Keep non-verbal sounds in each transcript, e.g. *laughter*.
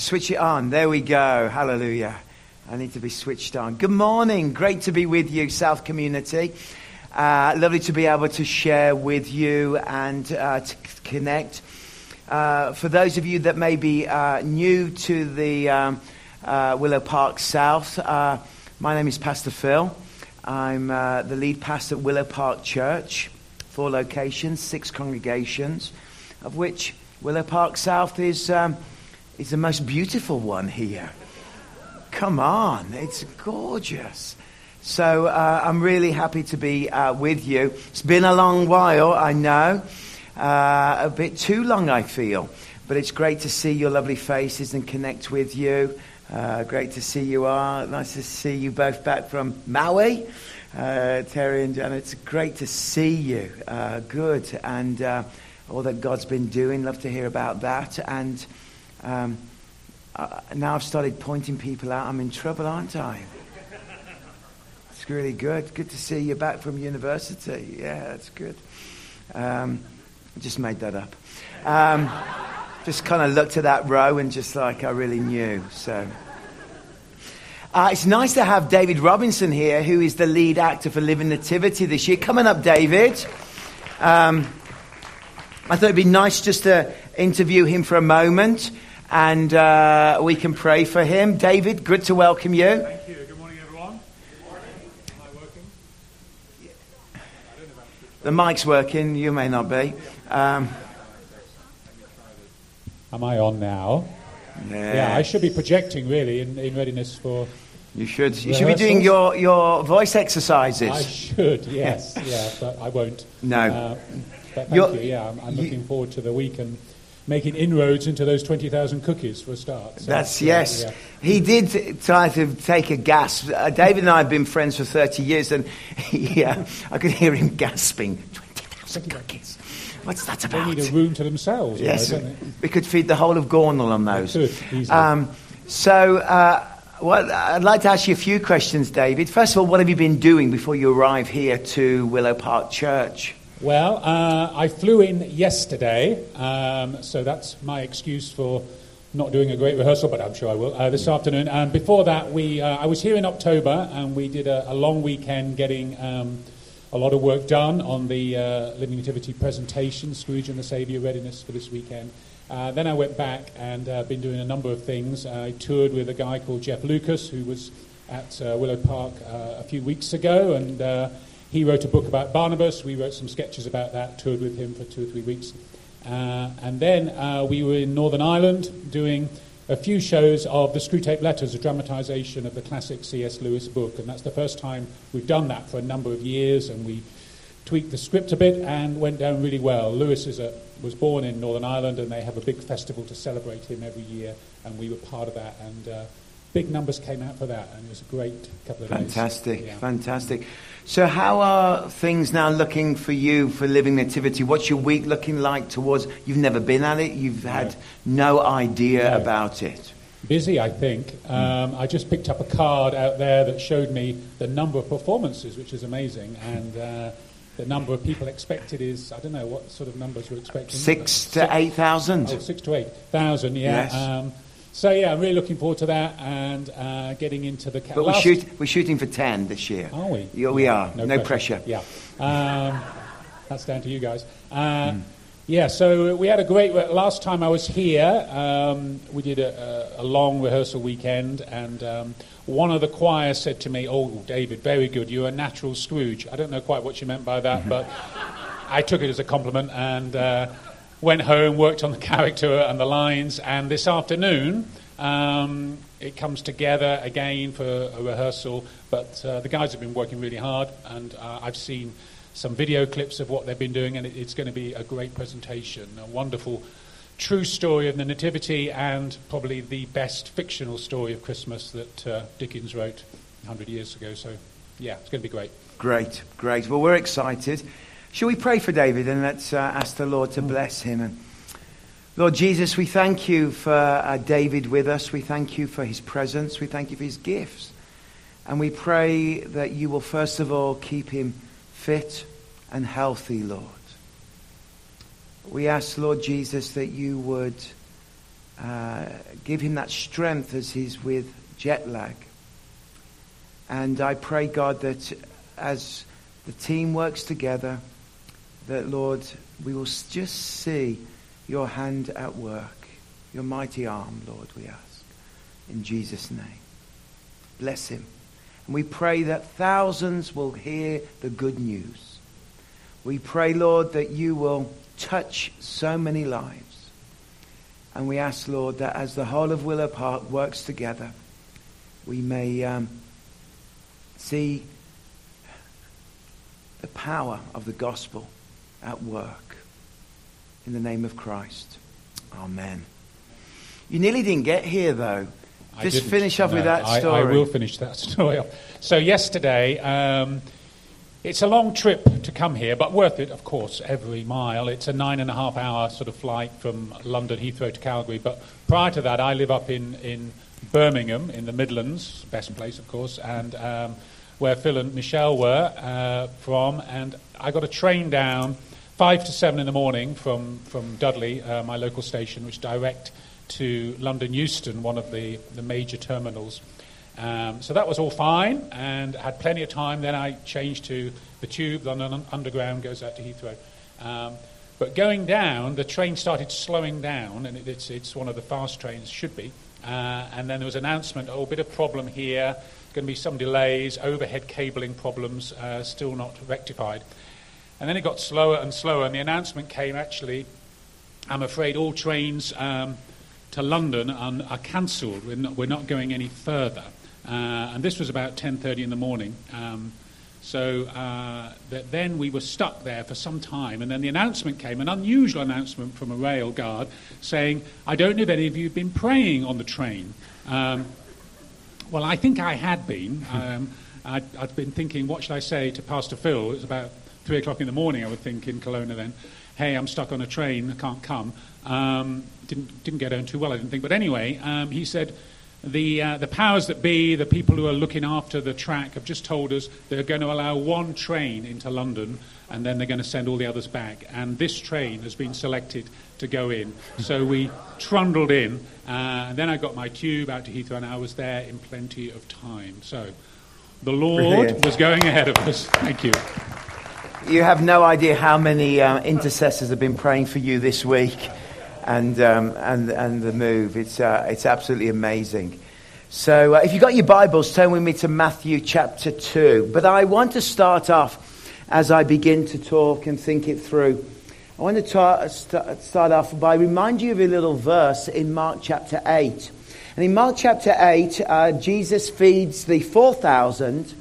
to switch it on. There we go. Hallelujah. I need to be switched on. Good morning. Great to be with you, South Community. Uh, lovely to be able to share with you and uh, to connect. Uh, for those of you that may be uh, new to the um, uh, Willow Park South, uh, my name is Pastor Phil. I'm the lead pastor at Willow Park Church. Four locations, six congregations, of which Willow Park South is. Um, is the most beautiful one here. Come on, it's gorgeous. So uh, I'm really happy to be uh, with you. It's been a long while, I know. Uh, a bit too long, I feel. But it's great to see your lovely faces and connect with you. Uh, great to see you all. Nice to see you both back from Maui. Uh, Terry and Janet, it's great to see you. Uh, good. And all that God's been doing. Love to hear about that. And um, uh, now I've started pointing people out. I'm in trouble, aren't I? It's really good. Good to see you back from university. Yeah, that's good. Um, I just made that up. Um, just kind of looked at that row and just like I really knew. So. Uh, it's nice to have David Robinson here, who is the lead actor for Living Nativity this year. Coming up, David. Um, I thought it'd be nice just to interview him for a moment and uh, we can pray for him. David, good to welcome you. Thank you. Good morning, everyone. Good morning. Am I working? The mic's working. You may not be. Um, Am I on now? Yes. Yeah, I should be projecting really in, in readiness for. You should. You should be doing your, your voice exercises. I should, yes, yeah, but I won't. No. Uh, but thank You're, you. Yeah, I'm, I'm looking forward to the week and making inroads into those 20,000 cookies for a start. So, That's, yes. Yeah. He did try to take a gasp. Uh, David and I have been friends for 30 years, and *laughs* yeah, I could hear him gasping 20,000 cookies. What's that about? They need a room to themselves. Yes, we could feed the whole of Gornal on those. Could, um, so, uh, well, I'd like to ask you a few questions, David. First of all, what have you been doing before you arrive here to Willow Park Church? Well, uh, I flew in yesterday, um, so that's my excuse for not doing a great rehearsal, but I'm sure I will uh, this afternoon. And before that, we uh, I was here in October, and we did a, a long weekend getting um, a lot of work done on the uh, Living Nativity presentation, Scrooge and the Saviour readiness for this weekend. Uh, then I went back and uh, been doing a number of things. I toured with a guy called Jeff Lucas, who was at Willow Park a few weeks ago, and he wrote a book about Barnabas. We wrote some sketches about that, toured with him for two or three weeks. Uh, and then uh, we were in Northern Ireland doing a few shows of the Screwtape Letters, a dramatisation of the classic C.S. Lewis book. And that's the first time we've done that for a number of years. And we tweaked the script a bit and went down really well. Lewis a, was born in Northern Ireland, and they have a big festival to celebrate him every year. And we were part of that. And uh, big numbers came out for that. And it was a great couple of fantastic, days. Fantastic, fantastic. So, how are things now looking for you for Living Nativity? What's your week looking like towards? You've never been at it, you've had no, no idea no. about it. Busy, I think. Um, I just picked up a card out there that showed me the number of performances, which is amazing, and uh, the number of people expected is I don't know what sort of numbers we're expecting. Six to eight thousand. Oh, six to eight thousand. Yeah. Yes. Um, so yeah, I'm really looking forward to that and uh, getting into the. Ca- but we're, shoot, we're, shooting for ten this year. Are we? Yeah, we are. No, no pressure. pressure. Yeah, um, that's down to you guys. Uh, mm. Yeah, so we had a great. Last time I was here, um, we did a, a, long rehearsal weekend, and um, one of the choir said to me, "Oh, David, very good. You're a natural Scrooge." I don't know quite what she meant by that, but I took it as a compliment, and. Uh, went home, worked on the *laughs* character and the lines, and this afternoon um, it comes together again for a rehearsal. But uh, the guys have been working really hard, and uh, I've seen some video clips of what they've been doing, and it, it's going to be a great presentation, a wonderful. True story of the Nativity, and probably the best fictional story of Christmas that uh, Dickens wrote 100 years ago. So, yeah, it's going to be great. Great, great. Well, we're excited. Shall we pray for David and let's uh, ask the Lord to bless him? And Lord Jesus, we thank you for uh, David with us. We thank you for his presence. We thank you for his gifts. And we pray that you will first of all keep him fit and healthy, Lord. We ask, Lord Jesus, that you would uh, give him that strength as he's with jet lag. And I pray, God, that as the team works together, that, Lord, we will just see your hand at work, your mighty arm, Lord, we ask. In Jesus' name. Bless him. And we pray that thousands will hear the good news. We pray, Lord, that you will touch so many lives. And we ask, Lord, that as the whole of Willow Park works together, we may um, see the power of the gospel at work. In the name of Christ. Amen. You nearly didn't get here, though. I Just finish off with No, that I- story. I, will finish that *laughs* story off. So yesterday, um, it's a long trip to come here, but worth it, of course, every mile. It's a nine and a half hour sort of flight from London Heathrow to Calgary. But prior to that, I live up in, in Birmingham, in the Midlands, best place, of course, and um, where Phil and Michelle were uh, from. And I got a train down five to seven in the morning from, from Dudley, uh, my local station, which direct to London Euston, one of the, the major terminals. Um, so that was all fine and had plenty of time. Then I changed to the tube, London Underground goes out to Heathrow. Um, but going down, the train started slowing down, and it, it's, it's one of the fast trains, should be. Uh, and then there was an announcement oh, a bit of problem here, going to be some delays, overhead cabling problems, uh, still not rectified. And then it got slower and slower, and the announcement came actually I'm afraid all trains um, to London are, are cancelled. We're not, we're not going any further. Uh, and this was about 10.30 in the morning. Um, so uh, that then we were stuck there for some time. And then the announcement came, an unusual announcement from a rail guard saying, I don't know if any of you have been praying on the train. Um, well, I think I had been. *laughs* Um, I'd, I'd been thinking, what should I say to Pastor Phil? It was about three o'clock in the morning, I would think, in Kelowna then. Hey, I'm stuck on a train, I can't come. Um, didn't, didn't get on too well, I didn't think. But anyway, um, he said, the, uh, the powers that be, the people who are looking after the track, have just told us they're going to allow one train into London and then they're going to send all the others back. And this train has been selected to go in. So we trundled in, uh, and then I got my tube out to Heathrow, and I was there in plenty of time. So the Lord Brilliant. was going ahead of us. Thank you. You have no idea how many uh, intercessors have been praying for you this week and, um, and, and the move. It's, uh, it's absolutely amazing. So, uh, if you've got your Bibles, turn with me to Matthew chapter 2. But I want to start off as I begin to talk and think it through. I want to ta- st- start off by remind you of a little verse in Mark chapter 8. And in Mark chapter 8, uh, Jesus feeds the 4,000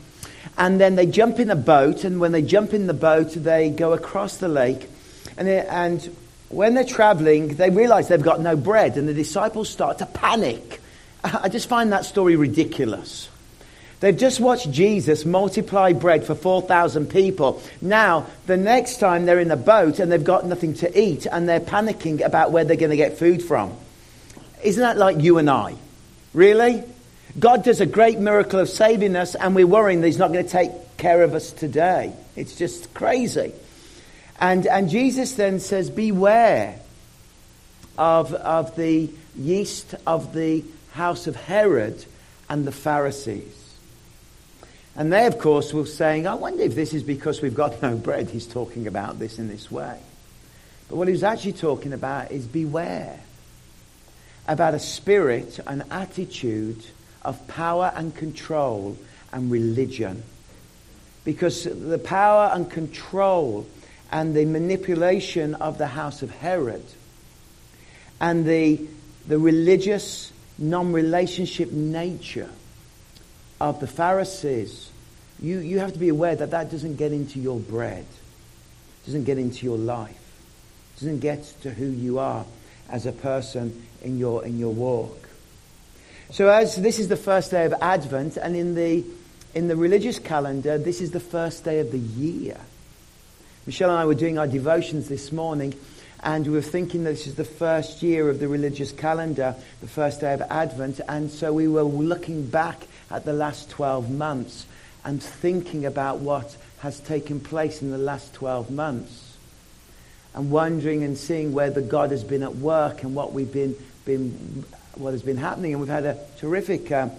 and then they jump in a boat, and when they jump in the boat, they go across the lake. And, they, and when they're traveling, they realize they've got no bread, and the disciples start to panic. *laughs* I just find that story ridiculous. They've just watched Jesus multiply bread for 4,000 people. Now, the next time they're in a boat and they've got nothing to eat, and they're panicking about where they're going to get food from. Isn't that like you and I? Really? God does a great miracle of saving us, and we're worrying that He's not going to take care of us today. It's just crazy. And, and Jesus then says, Beware of, of the yeast of the house of Herod and the Pharisees. And they, of course, were saying, I wonder if this is because we've got no bread. He's talking about this in this way. But what he was actually talking about is beware about a spirit, an attitude of power and control and religion. Because the power and control and the manipulation of the house of Herod and the, the religious, non relationship nature of the Pharisees, you, you have to be aware that that doesn't get into your bread, doesn't get into your life, doesn't get to who you are as a person in your, in your walk. So, as this is the first day of Advent, and in the, in the religious calendar, this is the first day of the year. Michelle and I were doing our devotions this morning, and we were thinking that this is the first year of the religious calendar, the first day of Advent, and so we were looking back at the last 12 months and thinking about what has taken place in the last 12 months and wondering and seeing where the God has been at work and what we've been, been what has been happening, and we've had a terrific um,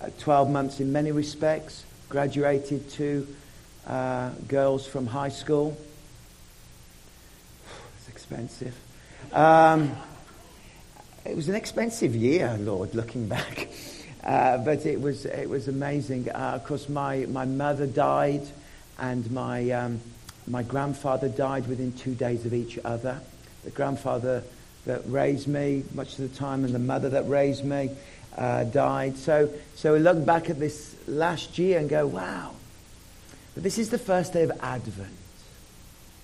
uh, 12 months in many respects. Graduated two uh, girls from high school. *sighs* It's expensive. Um, it was an expensive year, Lord, looking back. *laughs* Uh, but it was, it was amazing. Uh, of course, my, my mother died, and my, um, my grandfather died within two days of each other. The grandfather that raised me, much of the time, and the mother that raised me uh, died. So, so we look back at this last year and go, wow. But this is the first day of Advent,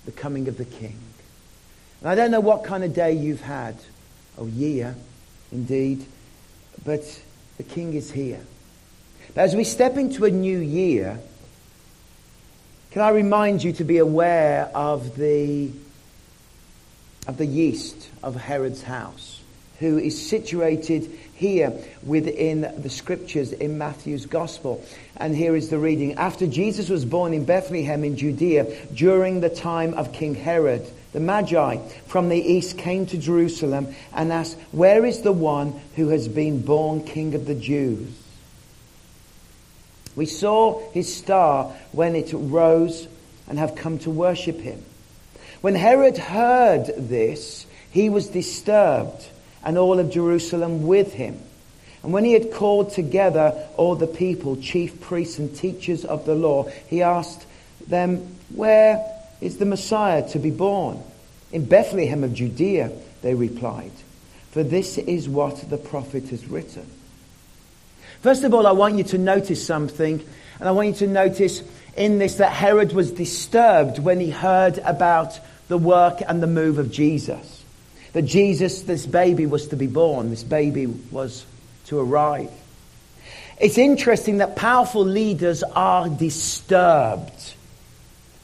the coming of the King. And I don't know what kind of day you've had, or year, indeed, but the King is here. But as we step into a new year, can I remind you to be aware of the, of the yeast of Herod's house, who is situated here within the scriptures in Matthew's gospel. And here is the reading. After Jesus was born in Bethlehem in Judea during the time of King Herod, the Magi from the east came to Jerusalem and asked, Where is the one who has been born King of the Jews? We saw his star when it rose and have come to worship him. When Herod heard this, he was disturbed, and all of Jerusalem with him. And when he had called together all the people, chief priests and teachers of the law, he asked them, Where is the Messiah to be born? In Bethlehem of Judea, they replied, for this is what the prophet has written. First of all, I want you to notice something, and I want you to notice in this that Herod was disturbed when he heard about the work and the move of Jesus. That Jesus, this baby, was to be born, this baby was to arrive. It's interesting that powerful leaders are disturbed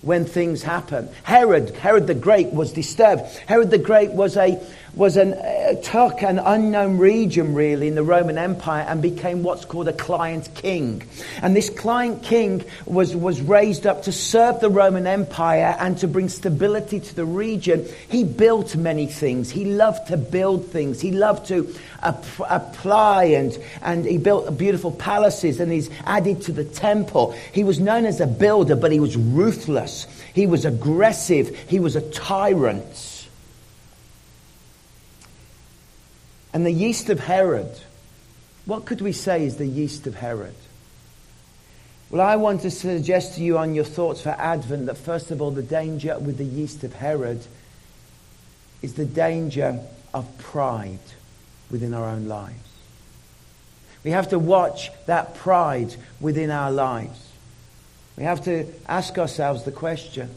when things happen. Herod, Herod the Great was disturbed. Herod the Great was a was an, uh, took an unknown region really in the Roman Empire and became what's called a client king. And this client king was, was raised up to serve the Roman Empire and to bring stability to the region. He built many things. He loved to build things. He loved to ap- apply and, and he built beautiful palaces and he's added to the temple. He was known as a builder, but he was ruthless. He was aggressive. He was a tyrant. And the yeast of Herod, what could we say is the yeast of Herod? Well, I want to suggest to you on your thoughts for Advent that first of all, the danger with the yeast of Herod is the danger of pride within our own lives. We have to watch that pride within our lives. We have to ask ourselves the question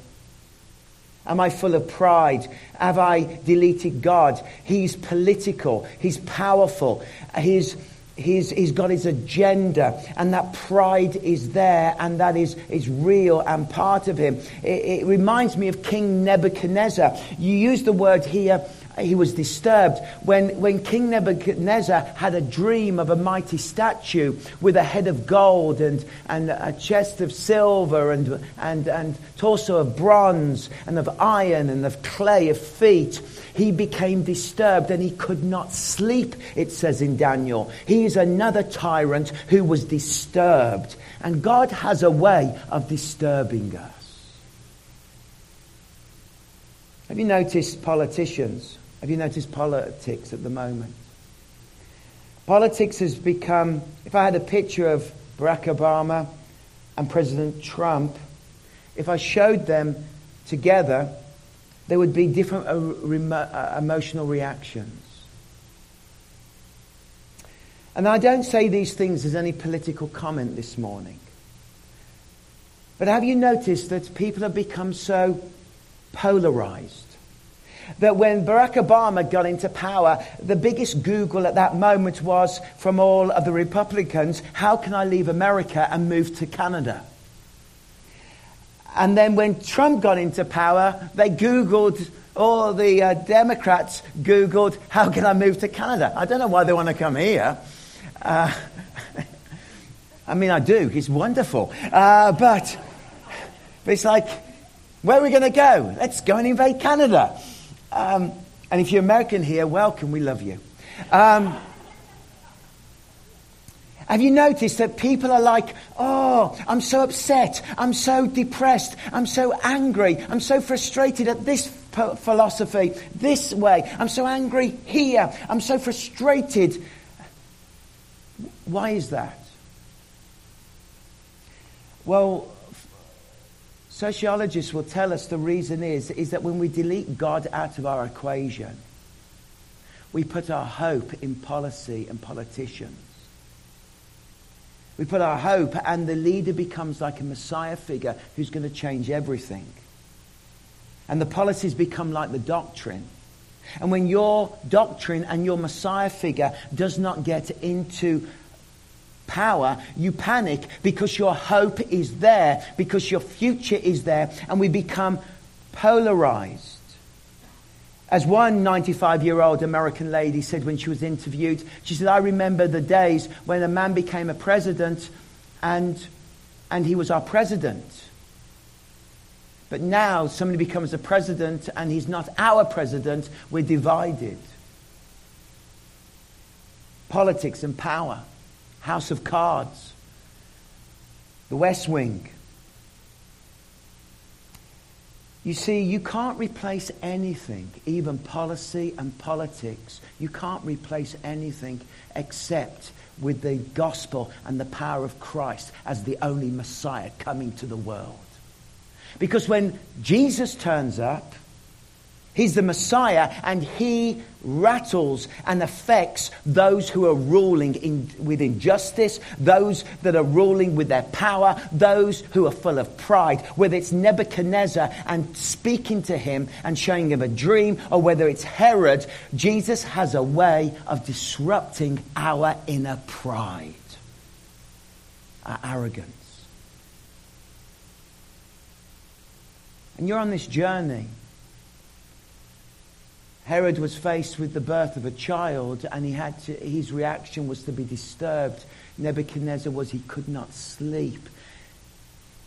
Am I full of pride? Have I deleted God? He's political. He's powerful. He's, he's, he's got his agenda. And that pride is there and that is, is real and part of him. It, it reminds me of King Nebuchadnezzar. You use the word here he was disturbed when, when King Nebuchadnezzar had a dream of a mighty statue with a head of gold and, and a chest of silver and, and, and torso of bronze and of iron and of clay of feet. He became disturbed and he could not sleep, it says in Daniel. He is another tyrant who was disturbed. And God has a way of disturbing us. Have you noticed politicians? Have you noticed politics at the moment? Politics has become, if I had a picture of Barack Obama and President Trump, if I showed them together, there would be different uh, uh, emotional reactions. And I don't say these things as any political comment this morning. But have you noticed that people have become so polarized? That when Barack Obama got into power, the biggest Google at that moment was from all of the Republicans, how can I leave America and move to Canada? And then when Trump got into power, they Googled, all the uh, Democrats Googled, how can I move to Canada? I don't know why they want to come here. Uh, *laughs* I mean, I do. He's wonderful. Uh, but, but it's like, where are we going to go? Let's go and invade Canada. Um, and if you're American here, welcome, we love you. Um, have you noticed that people are like, oh, I'm so upset, I'm so depressed, I'm so angry, I'm so frustrated at this philosophy, this way, I'm so angry here, I'm so frustrated. Why is that? Well, sociologists will tell us the reason is, is that when we delete God out of our equation, we put our hope in policy and politicians. We put our hope, and the leader becomes like a Messiah figure who's going to change everything. And the policies become like the doctrine. And when your doctrine and your Messiah figure does not get into power, you panic because your hope is there, because your future is there, and we become polarized. As one 95 year old American lady said when she was interviewed, she said, I remember the days when a man became a president and, and he was our president. But now somebody becomes a president and he's not our president, we're divided. Politics and power, House of Cards, the West Wing. You see, you can't replace anything, even policy and politics. You can't replace anything except with the gospel and the power of Christ as the only Messiah coming to the world. Because when Jesus turns up, He's the Messiah, and he rattles and affects those who are ruling in, with injustice, those that are ruling with their power, those who are full of pride. Whether it's Nebuchadnezzar and speaking to him and showing him a dream, or whether it's Herod, Jesus has a way of disrupting our inner pride, our arrogance. And you're on this journey Herod was faced with the birth of a child and he had to, his reaction was to be disturbed. Nebuchadnezzar was he could not sleep.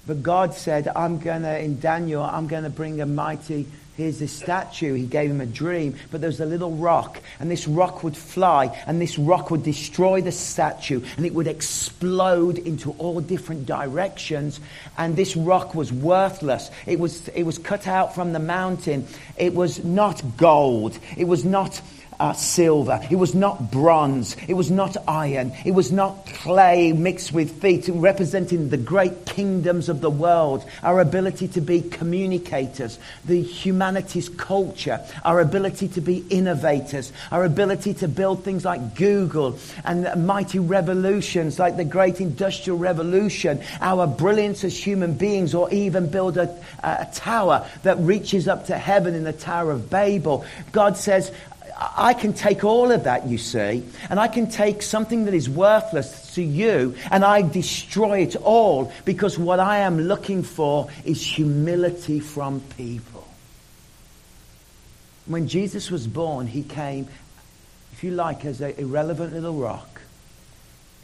But God said, I'm going to, in Daniel, I'm going to bring a mighty Here's this statue. He gave him a dream, but there was a little rock, and this rock would fly, and this rock would destroy the statue, and it would explode into all different directions. And this rock was worthless. It was, it was cut out from the mountain. It was not gold. It was not uh, silver. It was not bronze. It was not iron. It was not clay mixed with feet, representing the great kingdoms of the world, our ability to be communicators, the humanity's culture, our ability to be innovators, our ability to build things like Google and mighty revolutions like the great industrial revolution, our brilliance as human beings, or even build a, a tower that reaches up to heaven in the Tower of Babel. God says, I can take all of that, you see, and I can take something that is worthless to you and I destroy it all because what I am looking for is humility from people. When Jesus was born, he came, if you like, as an irrelevant little rock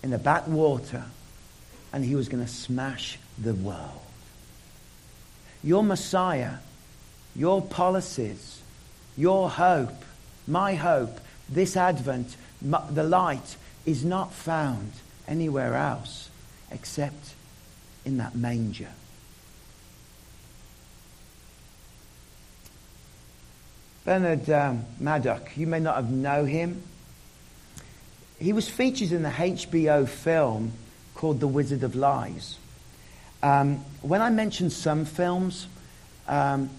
in the backwater, and he was going to smash the world. Your Messiah, your policies, your hope, my hope, this Advent, the light is not found anywhere else except in that manger. Bernard um, Madoff, you may not have known him. He was featured in the HBO film called The Wizard of Lies. Um, when I mention some films, um,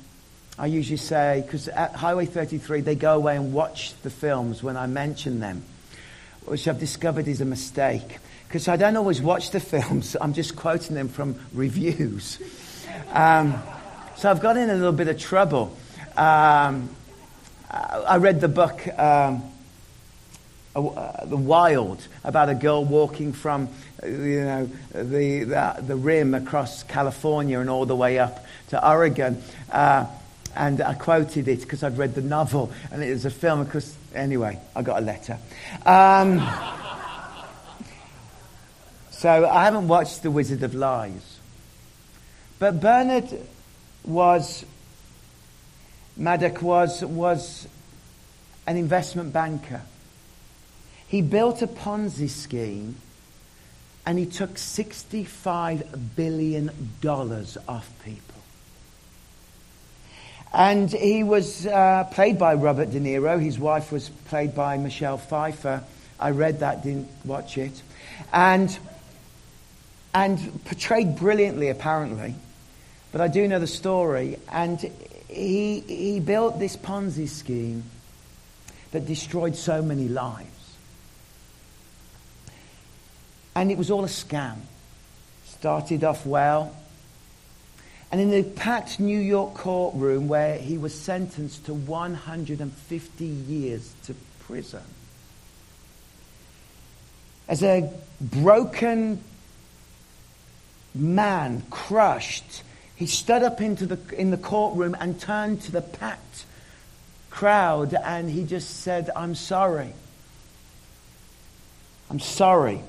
I usually say, because at Highway 33, they go away and watch the films when I mention them, which I've discovered is a mistake. Because I don't always watch the *laughs* films, I'm just quoting them from reviews. Um, so I've got in a little bit of trouble. Um, I read the book, um, uh, The Wild, about a girl walking from you know, the, the, the rim across California and all the way up to Oregon. Uh, and I quoted it because I'd read the novel and it was a film. Because anyway, I got a letter. Um, *laughs* so I haven't watched The Wizard of Lies, but Bernard was Madoff was was an investment banker. He built a Ponzi scheme and he took $65 billion off people. And he was uh, played by Robert De Niro. His wife was played by Michelle Pfeiffer. I read that, didn't watch it. And, and portrayed brilliantly, apparently. But I do know the story. And he, he built this Ponzi scheme that destroyed so many lives. And it was all a scam. Started off well. And in the packed New York courtroom where he was sentenced to 150 years to prison, as a broken man, crushed, he stood up into the, in the courtroom and turned to the packed crowd and he just said, I'm sorry. I'm sorry.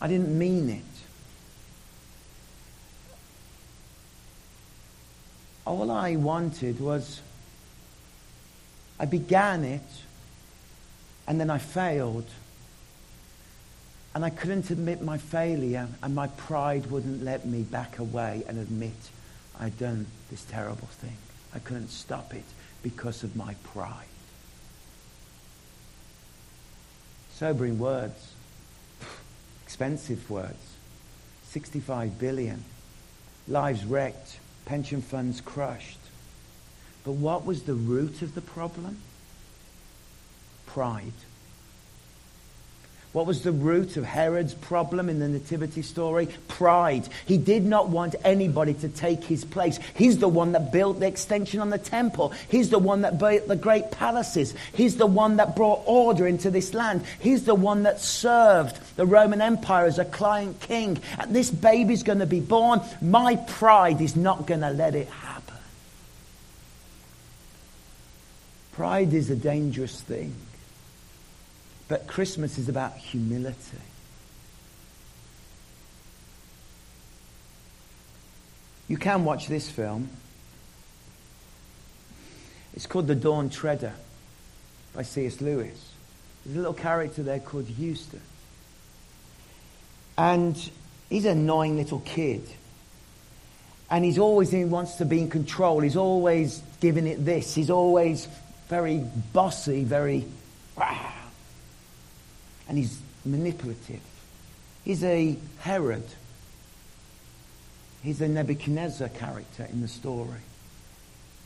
I didn't mean it. All I wanted was, I began it and then I failed. And I couldn't admit my failure, and my pride wouldn't let me back away and admit I'd done this terrible thing. I couldn't stop it because of my pride. Sobering words, expensive words. 65 billion, lives wrecked, pension funds crushed. But what was the root of the problem? Pride. What was the root of Herod's problem in the Nativity story? Pride. He did not want anybody to take his place. He's the one that built the extension on the temple. He's the one that built the great palaces. He's the one that brought order into this land. He's the one that served the Roman Empire as a client king. And this baby's going to be born. My pride is not going to let it happen. Pride is a dangerous thing. But Christmas is about humility. You can watch this film. It's called The Dawn Treader by C.S. Lewis. There's a little character there called Eustace. And he's an annoying little kid. And he's always, he wants to be in control. He's always giving it this. He's always very bossy, very. Rah and he's manipulative. He's a Herod. He's a Nebuchadnezzar character in the story.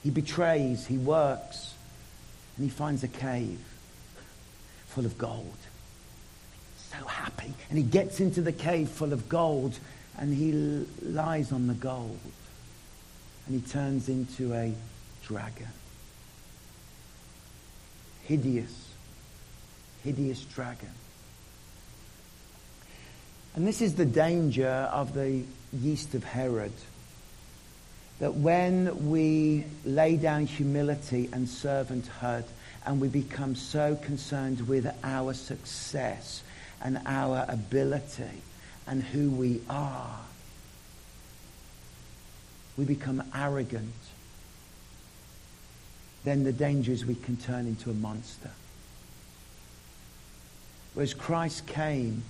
He betrays, he works, and he finds a cave full of gold. So happy. And he gets into the cave full of gold and he lies on the gold. And he turns into a dragon. Hideous, hideous dragon. And this is the danger of the yeast of Herod. That when we lay down humility and servanthood and we become so concerned with our success and our ability and who we are, we become arrogant, then the danger is we can turn into a monster. Whereas Christ came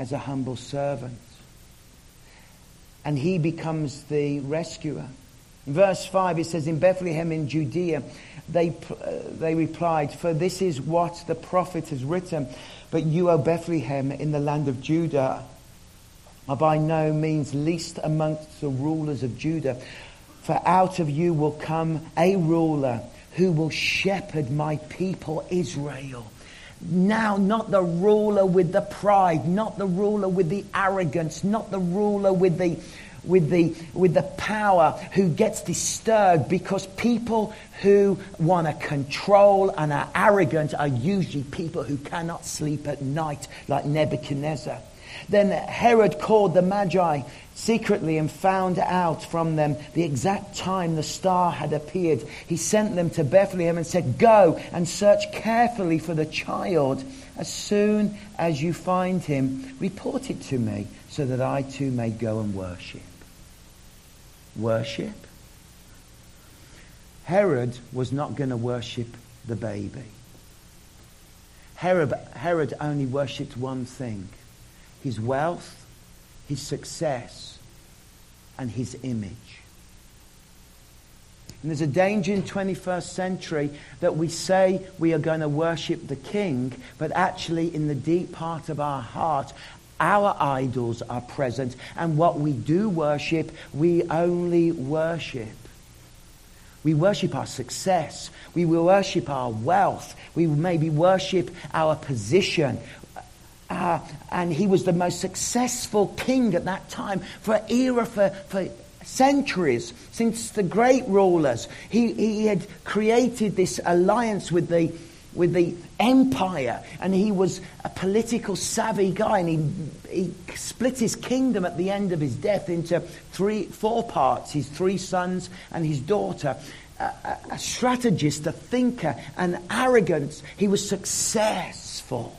as a humble servant. And he becomes the rescuer. In verse 5, it says, In Bethlehem in Judea, they, uh, they replied, For this is what the prophet has written. But you, O Bethlehem, in the land of Judah, are by no means least amongst the rulers of Judah. For out of you will come a ruler who will shepherd my people Israel. Now, not the ruler with the pride, not the ruler with the arrogance, not the ruler with the, with the, with the power who gets disturbed because people who want to control and are arrogant are usually people who cannot sleep at night, like Nebuchadnezzar. Then Herod called the Magi secretly and found out from them the exact time the star had appeared. He sent them to Bethlehem and said, Go and search carefully for the child. As soon as you find him, report it to me so that I too may go and worship. Worship? Herod was not going to worship the baby. Herod, Herod only worshipped one thing his wealth, his success, and his image. And there's a danger in 21st century that we say we are going to worship the king, but actually in the deep part of our heart, our idols are present. And what we do worship, we only worship. We worship our success. We will worship our wealth. We maybe worship our position. Uh, and he was the most successful king at that time for era for, for centuries, since the great rulers. He, he had created this alliance with the, with the empire, and he was a political savvy guy, and he, he split his kingdom at the end of his death into three, four parts his three sons and his daughter a, a strategist, a thinker, an arrogance. He was successful.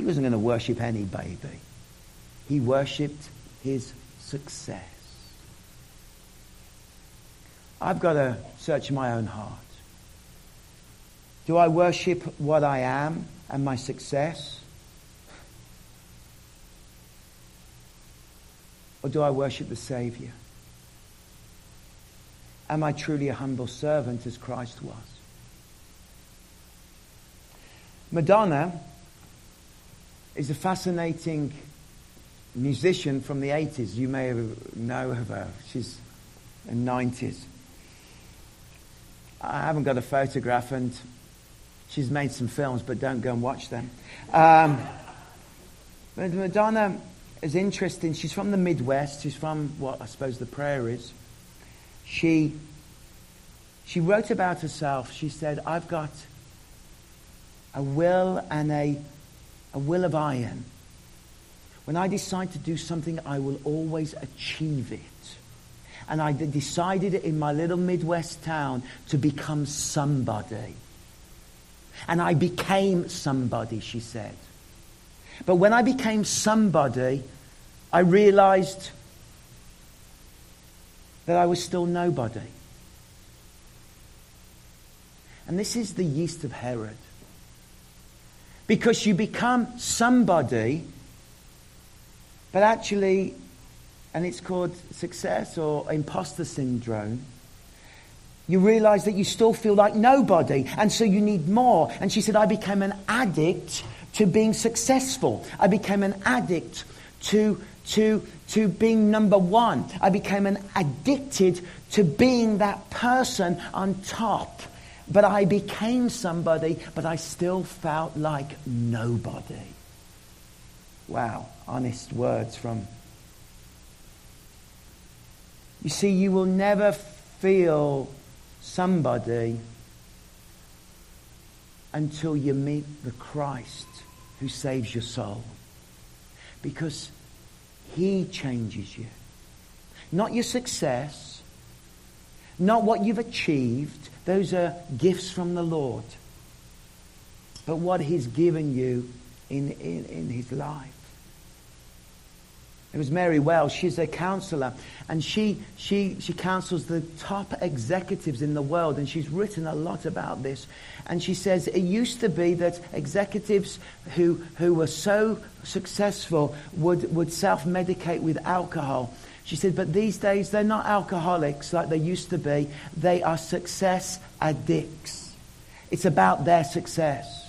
He wasn't going to worship any baby. He worshipped his success. I've got to search my own heart. Do I worship what I am and my success? Or do I worship the Savior? Am I truly a humble servant as Christ was? Madonna is a fascinating musician from the 80s. You may know of her. She's in the 90s. I haven't got a photograph, and she's made some films, but don't go and watch them. Um, but Madonna is interesting. She's from the Midwest. She's from what I suppose the prairies she, she wrote about herself. She said, I've got a will and a, a will of iron. When I decide to do something, I will always achieve it. And I decided in my little Midwest town to become somebody. And I became somebody, she said. But when I became somebody, I realized that I was still nobody. And this is the yeast of Herod. Because you become somebody, but actually, and it's called success or imposter syndrome, you realize that you still feel like nobody, and so you need more. And she said, I became an addict to being successful. I became an addict to to, to being number one. I became an addicted to being that person on top. But I became somebody, but I still felt like nobody. Wow, honest words from. You see, you will never feel somebody until you meet the Christ who saves your soul. Because he changes you. Not your success, not what you've achieved. Those are gifts from the Lord. But what He's given you in, in, in His life. It was Mary Wells. She's a counselor, and she, she, she counsels the top executives in the world, and she's written a lot about this. And she says it used to be that executives who, who were so successful would, would self medicate with alcohol. She said, but these days they're not alcoholics like they used to be, they are success addicts. It's about their success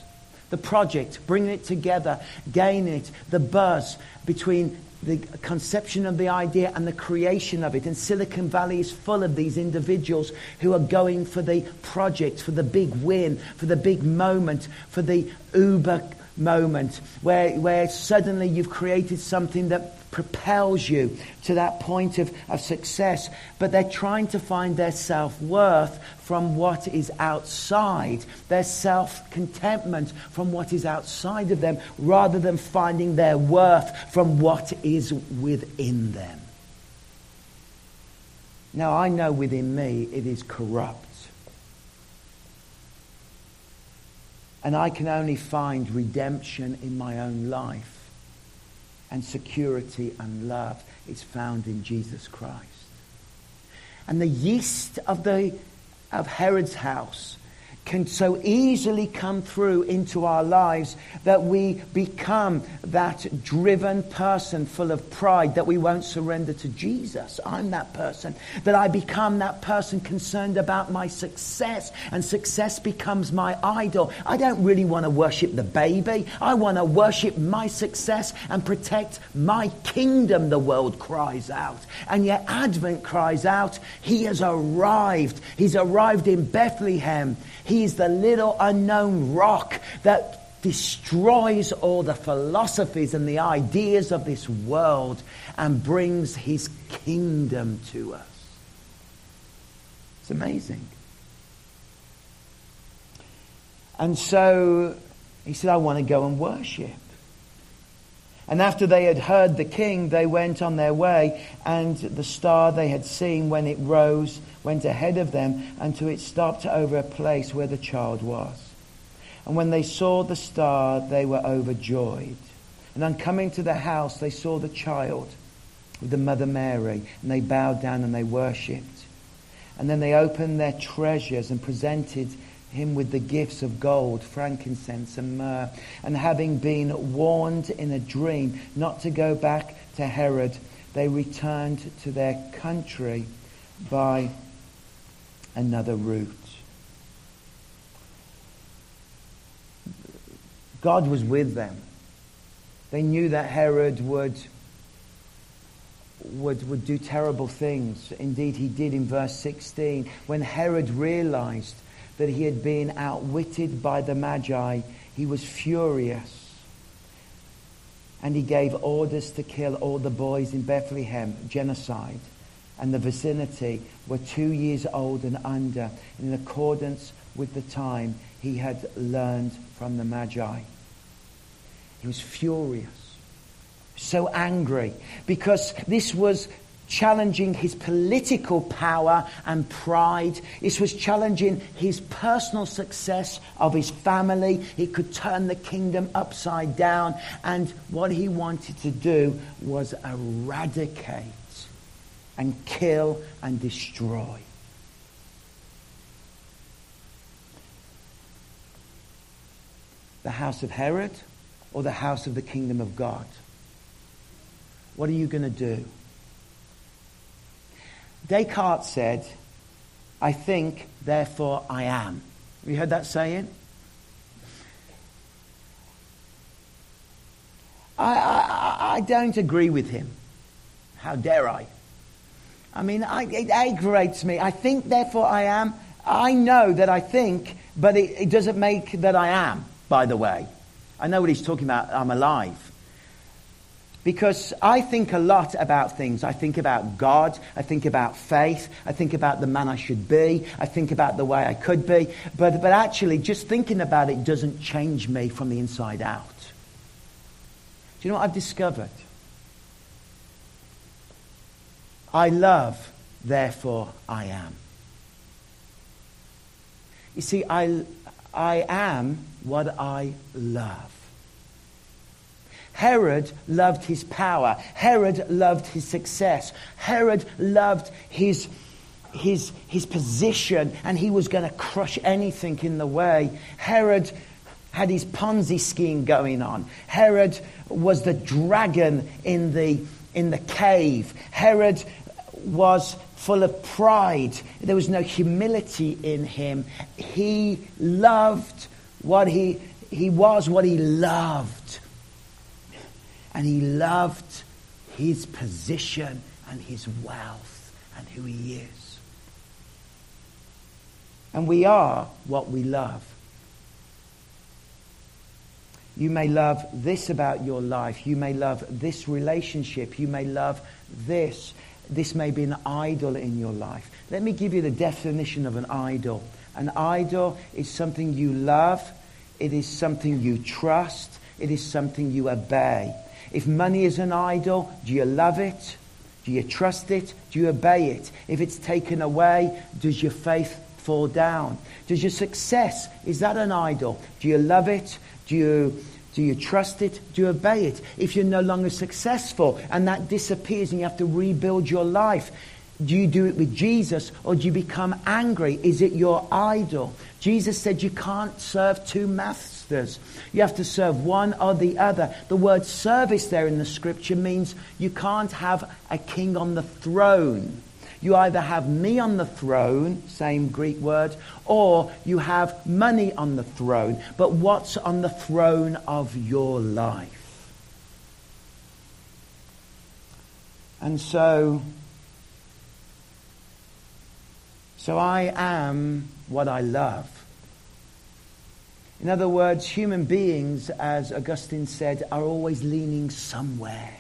the project, bringing it together, gaining it, the buzz between the conception of the idea and the creation of it. And Silicon Valley is full of these individuals who are going for the project, for the big win, for the big moment, for the uber moment, where, where suddenly you've created something that propels you to that point of, of success. But they're trying to find their self worth from what is outside, their self contentment from what is outside of them, rather than finding their worth from what is within them. Now, I know within me it is corrupt. And I can only find redemption in my own life and security and love is found in Jesus Christ. And the yeast of, the, of Herod's house can so easily come through into our lives that we become that driven person full of pride that we won't surrender to Jesus. I'm that person. That I become that person concerned about my success and success becomes my idol. I don't really want to worship the baby. I want to worship my success and protect my kingdom, the world cries out. And yet Advent cries out, He has arrived. He's arrived in Bethlehem. He's the little unknown rock that destroys all the philosophies and the ideas of this world and brings his kingdom to us. It's amazing. And so he said, I want to go and worship. And after they had heard the king, they went on their way, and the star they had seen when it rose went ahead of them until it stopped over a place where the child was. And when they saw the star, they were overjoyed. And on coming to the house, they saw the child with the mother Mary, and they bowed down and they worshipped. And then they opened their treasures and presented him with the gifts of gold, frankincense, and myrrh. And having been warned in a dream not to go back to Herod, they returned to their country by another route. God was with them. They knew that Herod would, would, would do terrible things. Indeed, he did in verse 16. When Herod realized that he had been outwitted by the Magi, he was furious. And he gave orders to kill all the boys in Bethlehem, genocide. And the vicinity were two years old and under, in accordance with the time he had learned from the Magi. He was furious, so angry, because this was challenging his political power and pride. This was challenging his personal success of his family. He could turn the kingdom upside down. And what he wanted to do was eradicate and kill and destroy. The house of Herod or the house of the kingdom of God? What are you going to do? Descartes said, I think, therefore I am. Have you heard that saying? I, I, I don't agree with him. How dare I? I mean, I, it aggravates me. I think, therefore I am. I know that I think, but it, it doesn't make that I am, by the way. I know what he's talking about. I'm alive. Because I think a lot about things. I think about God. I think about faith. I think about the man I should be. I think about the way I could be. But, but actually, just thinking about it doesn't change me from the inside out. Do you know what I've discovered? I love, therefore I am. You see, I, I am what I love. Herod loved his power. Herod loved his success. Herod loved his, his, his position, and he was going to crush anything in the way. Herod had his Ponzi scheme going on. Herod was the dragon in the, in the cave. Herod was full of pride. There was no humility in him. He loved what he, he was, what he loved. And he loved his position and his wealth and who he is. And we are what we love. You may love this about your life. You may love this relationship. You may love this this may be an idol in your life. Let me give you the definition of an idol. An idol is something you love, it is something you trust, it is something you obey. If money is an idol, do you love it? Do you trust it? Do you obey it? If it's taken away, does your faith fall down? Does your success, is that an idol? Do you love it? Do you do you trust it? Do you obey it? If you're no longer successful and that disappears and you have to rebuild your life, Do you do it with Jesus or do you become angry? Is it your idol? Jesus said you can't serve two masters. You have to serve one or the other. The word service there in the scripture means you can't have a king on the throne. You either have me on the throne, same Greek word, or you have money on the throne. But what's on the throne of your life? And so, so I am what I love. In other words, human beings, as Augustine said, are always leaning somewhere.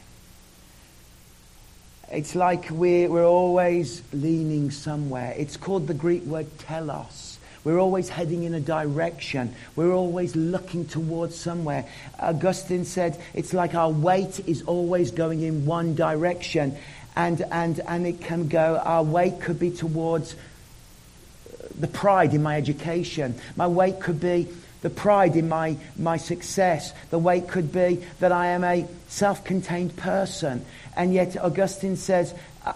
It's like we're, we're always leaning somewhere. It's called the Greek word telos. We're always heading in a direction. We're always looking towards somewhere. Augustine said it's like our weight is always going in one direction. And, and, and it can go, our weight could be towards uh, the pride in my education. My weight could be the pride in my, my success. The weight could be that I am a self contained person. And yet, Augustine says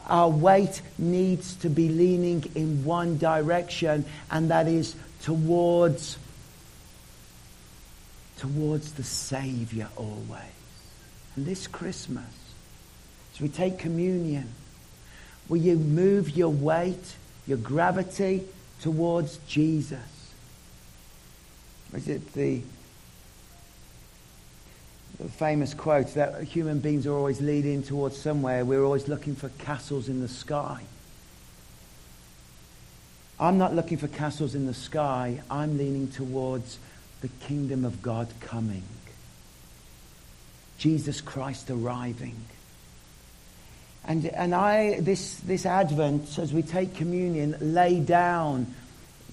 our weight needs to be leaning in one direction, and that is towards, towards the Savior always. And this Christmas, as we take communion, will you move your weight, your gravity towards Jesus? Is it the, the famous quote that human beings are always leading towards somewhere? We're always looking for castles in the sky. I'm not looking for castles in the sky. I'm leaning towards the kingdom of God coming. Jesus Christ arriving. And, and I, this, this Advent, as we take communion, lay down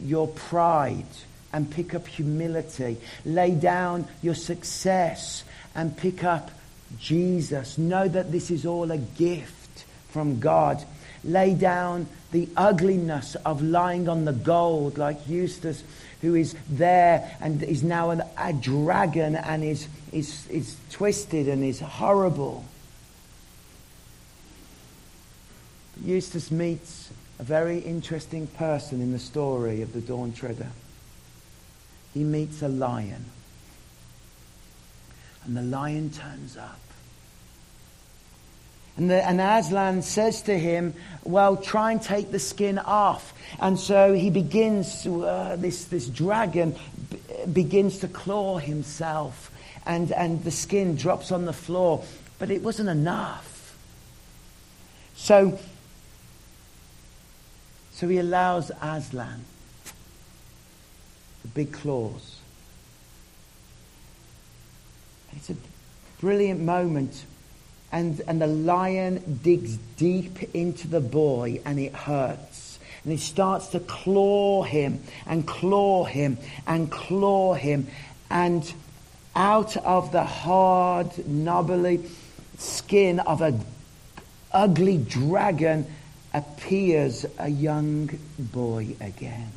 your pride and pick up humility. Lay down your success and pick up Jesus. Know that this is all a gift from God. Lay down the ugliness of lying on the gold like Eustace, who is there and is now an, a dragon and is, is, is twisted and is horrible. Eustace meets a very interesting person in the story of the Dawn Treader he meets a lion. And the lion turns up. And, the, and Aslan says to him, Well, try and take the skin off. And so he begins, uh, this, this dragon b- begins to claw himself. And, and the skin drops on the floor. But it wasn't enough. So, so he allows Aslan the big claws. It's a brilliant moment. And, and the lion digs deep into the boy and it hurts. And he starts to claw him and claw him and claw him. And out of the hard, knobbly skin of a ugly dragon appears a young boy again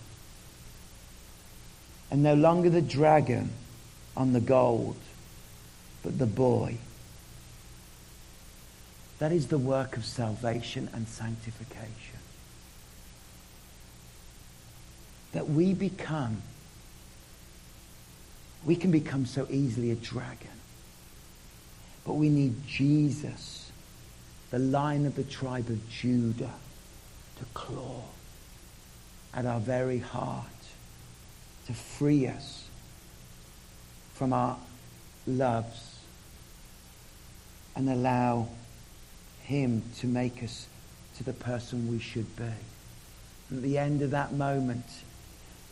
and no longer the dragon on the gold, but the boy. That is the work of salvation and sanctification. That we become, we can become so easily a dragon. But we need Jesus, the lion of the tribe of Judah, to claw at our very heart to free us from our loves and allow Him to make us to the person we should be. At the end of that moment,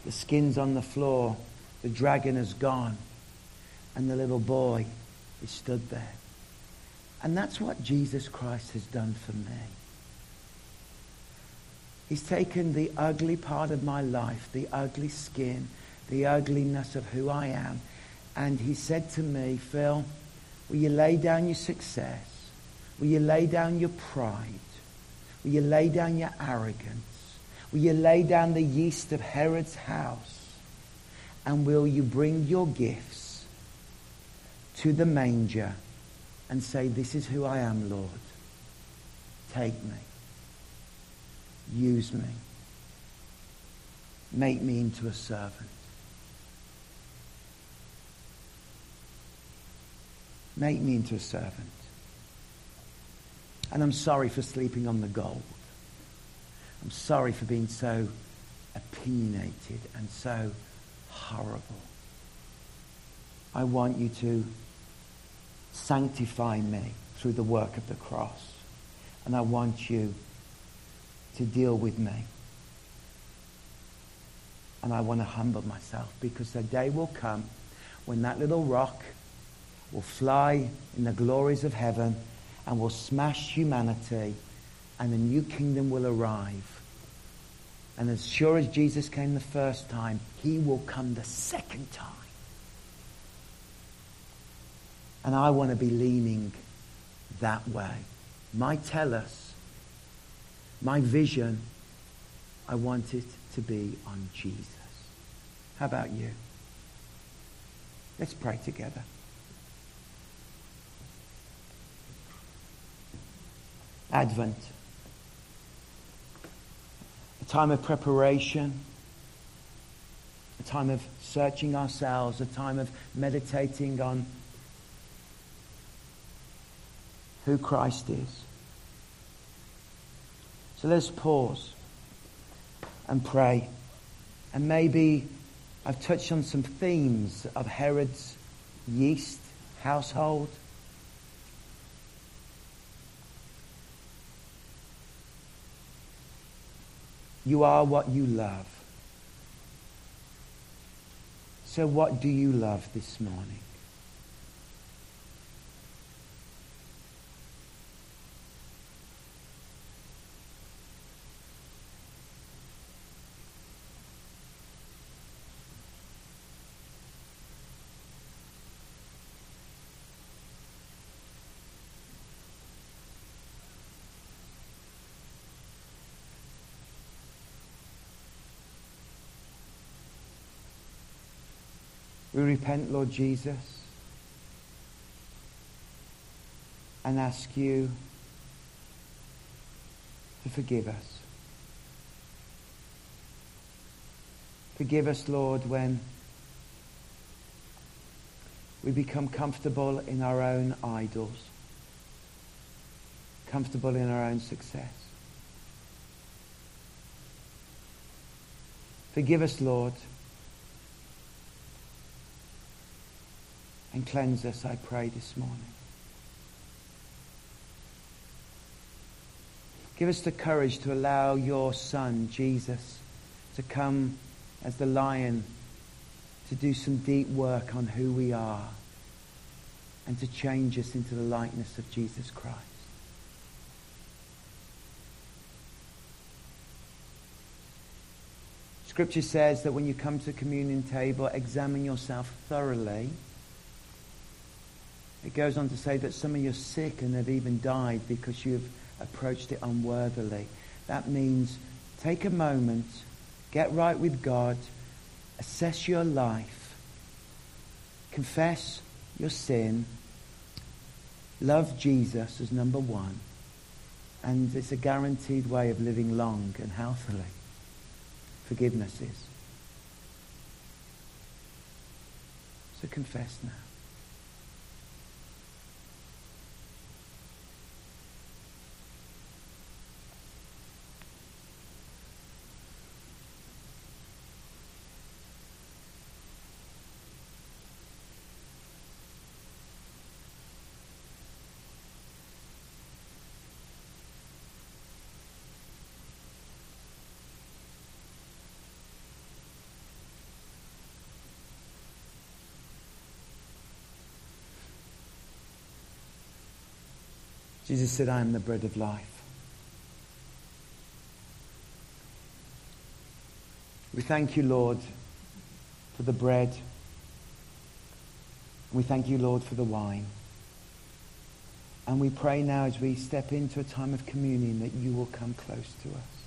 the skin's on the floor, the dragon has gone, and the little boy is stood there. And that's what Jesus Christ has done for me. He's taken the ugly part of my life, the ugly skin, the ugliness of who I am. And he said to me, Phil, will you lay down your success? Will you lay down your pride? Will you lay down your arrogance? Will you lay down the yeast of Herod's house? And will you bring your gifts to the manger and say, This is who I am, Lord. Take me. use me. Make me into a servant. Make me into a servant. And I'm sorry for sleeping on the gold. I'm sorry for being so opinionated and so horrible. I want you to sanctify me through the work of the cross. And I want you to deal with me. And I want to humble myself because the day will come when that little rock will fly in the glories of heaven and will smash humanity and a new kingdom will arrive. And as sure as Jesus came the first time, he will come the second time. And I want to be leaning that way. My telos, my vision, I want it to be on Jesus. How about you? Let's pray together. Advent. A time of preparation, a time of searching ourselves, a time of meditating on who Christ is. So let's pause and pray. And maybe I've touched on some themes of Herod's yeast household. You are what you love. So, what do you love this morning? We repent, Lord Jesus, and ask you to forgive us. Forgive us, Lord, when we become comfortable in our own idols, comfortable in our own success. Forgive us, Lord and cleanse us, I pray, this morning. Give us the courage to allow your Son, Jesus, to come as the lion to do some deep work on who we are and to change us into the likeness of Jesus Christ. Scripture says that when you come to the communion table, examine yourself thoroughly it goes on to say that some of you are sick and have even died because you've approached it unworthily. That means take a moment, get right with God, assess your life, confess your sin, love Jesus as number one, and it's a guaranteed way of living long and healthily. Forgiveness is. So confess now. Jesus said, I am the bread of life. We thank you, Lord, for the bread. We thank you, Lord, for the wine. And we pray now as we step into a time of communion that you will come close to us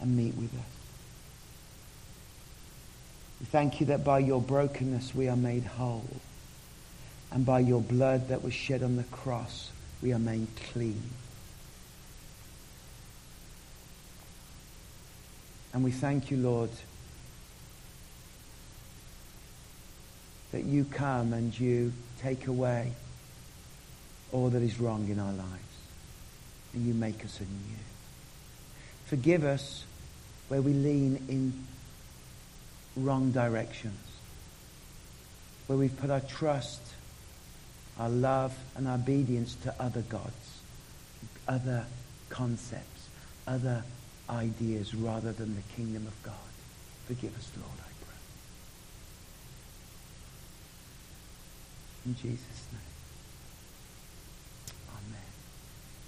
and meet with us. We thank you that by your brokenness we are made whole. And by your blood that was shed on the cross, we are made clean. And we thank you, Lord, that you come and you take away all that is wrong in our lives. And you make us anew. Forgive us where we lean in wrong directions, where we've put our trust, our love, and obedience to other gods, other concepts, other ideas rather than the kingdom of God. Forgive us, Lord, I pray. In Jesus' name.